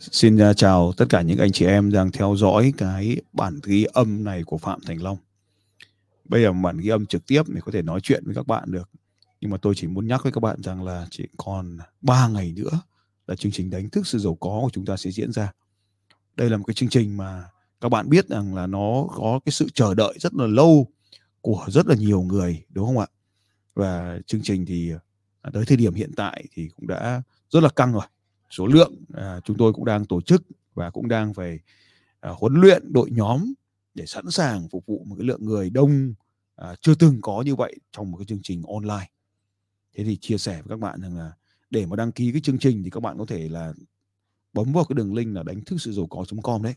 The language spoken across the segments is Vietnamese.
Xin à, chào tất cả những anh chị em đang theo dõi cái bản ghi âm này của Phạm Thành Long. Bây giờ bản ghi âm trực tiếp mình có thể nói chuyện với các bạn được. Nhưng mà tôi chỉ muốn nhắc với các bạn rằng là chỉ còn 3 ngày nữa là chương trình đánh thức sự giàu có của chúng ta sẽ diễn ra. Đây là một cái chương trình mà các bạn biết rằng là nó có cái sự chờ đợi rất là lâu của rất là nhiều người, đúng không ạ? Và chương trình thì à, tới thời điểm hiện tại thì cũng đã rất là căng rồi số lượng à, chúng tôi cũng đang tổ chức và cũng đang phải à, huấn luyện đội nhóm để sẵn sàng phục vụ một cái lượng người đông à, chưa từng có như vậy trong một cái chương trình online. Thế thì chia sẻ với các bạn rằng là để mà đăng ký cái chương trình thì các bạn có thể là bấm vào cái đường link là đánh thức sự giàu có.com đấy.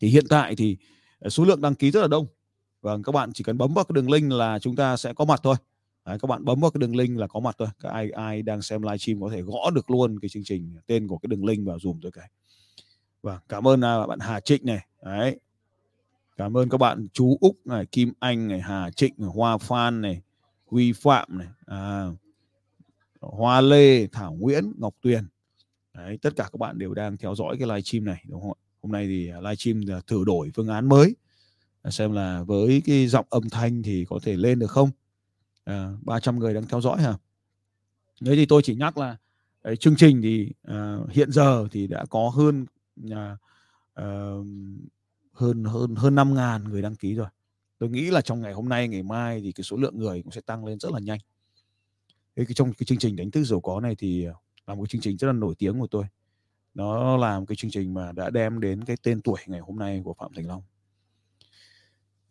Thì hiện tại thì à, số lượng đăng ký rất là đông. Và các bạn chỉ cần bấm vào cái đường link là chúng ta sẽ có mặt thôi. Đấy, các bạn bấm vào cái đường link là có mặt thôi. Các ai ai đang xem livestream có thể gõ được luôn cái chương trình tên của cái đường link vào dùm tôi cái. Và vâng, cảm ơn à, bạn Hà Trịnh này. Đấy. Cảm ơn các bạn chú Úc này, Kim Anh này, Hà Trịnh, Hoa Phan này, Huy Phạm này, à, Hoa Lê, Thảo Nguyễn, Ngọc Tuyền. Đấy, tất cả các bạn đều đang theo dõi cái livestream này đúng không ạ? Hôm nay thì à, livestream thử đổi phương án mới xem là với cái giọng âm thanh thì có thể lên được không Ờ, à, 300 người đang theo dõi hả? Đấy thì tôi chỉ nhắc là đấy, chương trình thì uh, hiện giờ thì đã có hơn uh, hơn hơn hơn năm ngàn người đăng ký rồi. Tôi nghĩ là trong ngày hôm nay ngày mai thì cái số lượng người cũng sẽ tăng lên rất là nhanh. Thế cái trong cái chương trình đánh thức giàu có này thì là một chương trình rất là nổi tiếng của tôi. Nó là một cái chương trình mà đã đem đến cái tên tuổi ngày hôm nay của phạm thành long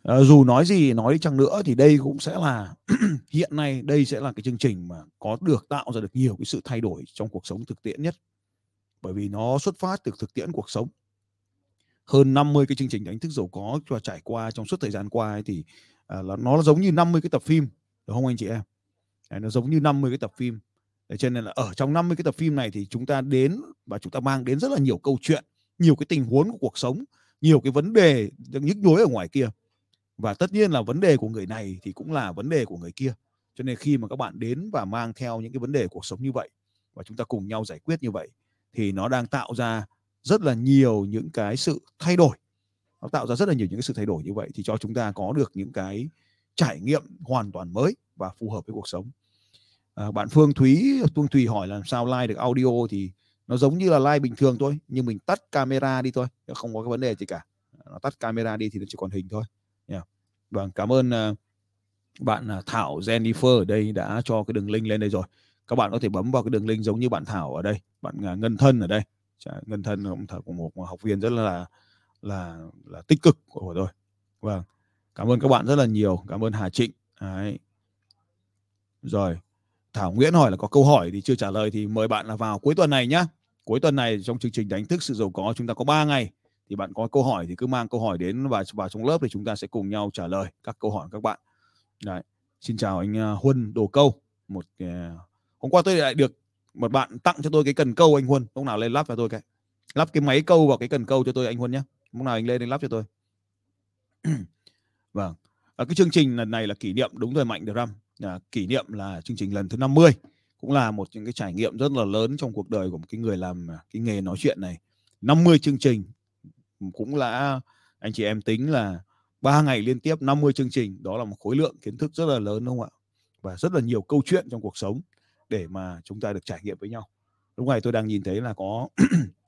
à, dù nói gì nói đi chăng nữa thì đây cũng sẽ là hiện nay đây sẽ là cái chương trình mà có được tạo ra được nhiều cái sự thay đổi trong cuộc sống thực tiễn nhất. Bởi vì nó xuất phát từ thực tiễn cuộc sống. Hơn 50 cái chương trình đánh thức giàu có cho trải qua trong suốt thời gian qua ấy thì à, là nó giống như 50 cái tập phim đúng không anh chị em? Đấy, nó giống như 50 cái tập phim. Để cho nên là ở trong 50 cái tập phim này thì chúng ta đến và chúng ta mang đến rất là nhiều câu chuyện nhiều cái tình huống của cuộc sống nhiều cái vấn đề nhức nhối ở ngoài kia và tất nhiên là vấn đề của người này thì cũng là vấn đề của người kia. Cho nên khi mà các bạn đến và mang theo những cái vấn đề cuộc sống như vậy và chúng ta cùng nhau giải quyết như vậy thì nó đang tạo ra rất là nhiều những cái sự thay đổi. Nó tạo ra rất là nhiều những cái sự thay đổi như vậy thì cho chúng ta có được những cái trải nghiệm hoàn toàn mới và phù hợp với cuộc sống. À, bạn Phương Thúy Phương Thùy hỏi làm sao like được audio thì nó giống như là like bình thường thôi nhưng mình tắt camera đi thôi không có cái vấn đề gì cả. Nó tắt camera đi thì nó chỉ còn hình thôi vâng cảm ơn uh, bạn à, Thảo Jennifer ở đây đã cho cái đường link lên đây rồi. Các bạn có thể bấm vào cái đường link giống như bạn Thảo ở đây bạn uh, Ngân Thân ở đây. Ngân Thân cũng thật của một học viên rất là là là tích cực của tôi vâng cảm ơn các bạn rất là nhiều. Cảm ơn Hà Trịnh. Đấy. rồi Thảo Nguyễn hỏi là có câu hỏi thì chưa trả lời thì mời bạn là vào cuối tuần này nhá. Cuối tuần này trong chương trình đánh thức sự giàu có chúng ta có 3 ngày thì bạn có câu hỏi thì cứ mang câu hỏi đến và vào trong lớp thì chúng ta sẽ cùng nhau trả lời các câu hỏi của các bạn. Đấy. Xin chào anh à, Huân Đồ Câu. Một à, hôm qua tôi lại được một bạn tặng cho tôi cái cần câu anh Huân. Lúc nào lên lắp cho tôi cái. Lắp cái máy câu vào cái cần câu cho tôi anh Huân nhé. Lúc nào anh lên anh lắp cho tôi. vâng. à, cái chương trình lần này là kỷ niệm đúng rồi Mạnh Drum. À, kỷ niệm là chương trình lần thứ 50 cũng là một những cái trải nghiệm rất là lớn trong cuộc đời của một cái người làm à, cái nghề nói chuyện này 50 chương trình cũng là anh chị em tính là ba ngày liên tiếp 50 chương trình đó là một khối lượng kiến thức rất là lớn đúng không ạ? Và rất là nhiều câu chuyện trong cuộc sống để mà chúng ta được trải nghiệm với nhau. Lúc này tôi đang nhìn thấy là có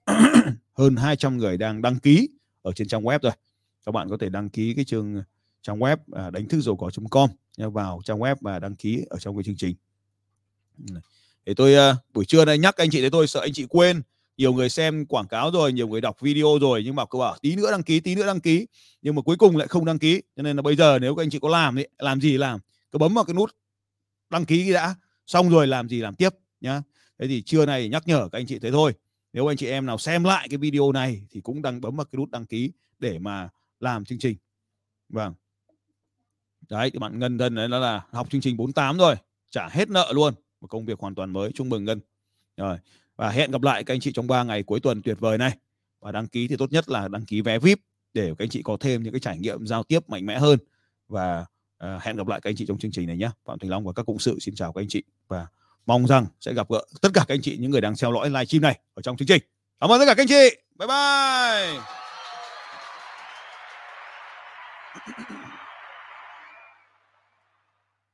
hơn 200 người đang đăng ký ở trên trang web rồi. Các bạn có thể đăng ký cái chương trang web à, đánh thức giàu có.com vào trang web và đăng ký ở trong cái chương trình. Để tôi uh, buổi trưa đây nhắc anh chị để tôi sợ anh chị quên nhiều người xem quảng cáo rồi nhiều người đọc video rồi nhưng mà cứ bảo tí nữa đăng ký tí nữa đăng ký nhưng mà cuối cùng lại không đăng ký. Cho nên là bây giờ nếu các anh chị có làm ấy, làm gì làm cứ bấm vào cái nút đăng ký đã xong rồi làm gì làm tiếp nhá. Thế thì trưa này nhắc nhở các anh chị thế thôi. Nếu anh chị em nào xem lại cái video này thì cũng đăng bấm vào cái nút đăng ký để mà làm chương trình. Vâng. Đấy thì bạn ngân thân đấy đó là học chương trình 48 rồi trả hết nợ luôn một công việc hoàn toàn mới chúc mừng ngân. Rồi và hẹn gặp lại các anh chị trong 3 ngày cuối tuần tuyệt vời này. Và đăng ký thì tốt nhất là đăng ký vé VIP để các anh chị có thêm những cái trải nghiệm giao tiếp mạnh mẽ hơn. Và uh, hẹn gặp lại các anh chị trong chương trình này nhé Phạm Thành Long và các cộng sự xin chào các anh chị. Và mong rằng sẽ gặp gỡ tất cả các anh chị những người đang theo dõi livestream này ở trong chương trình. Cảm ơn tất cả các anh chị. Bye bye.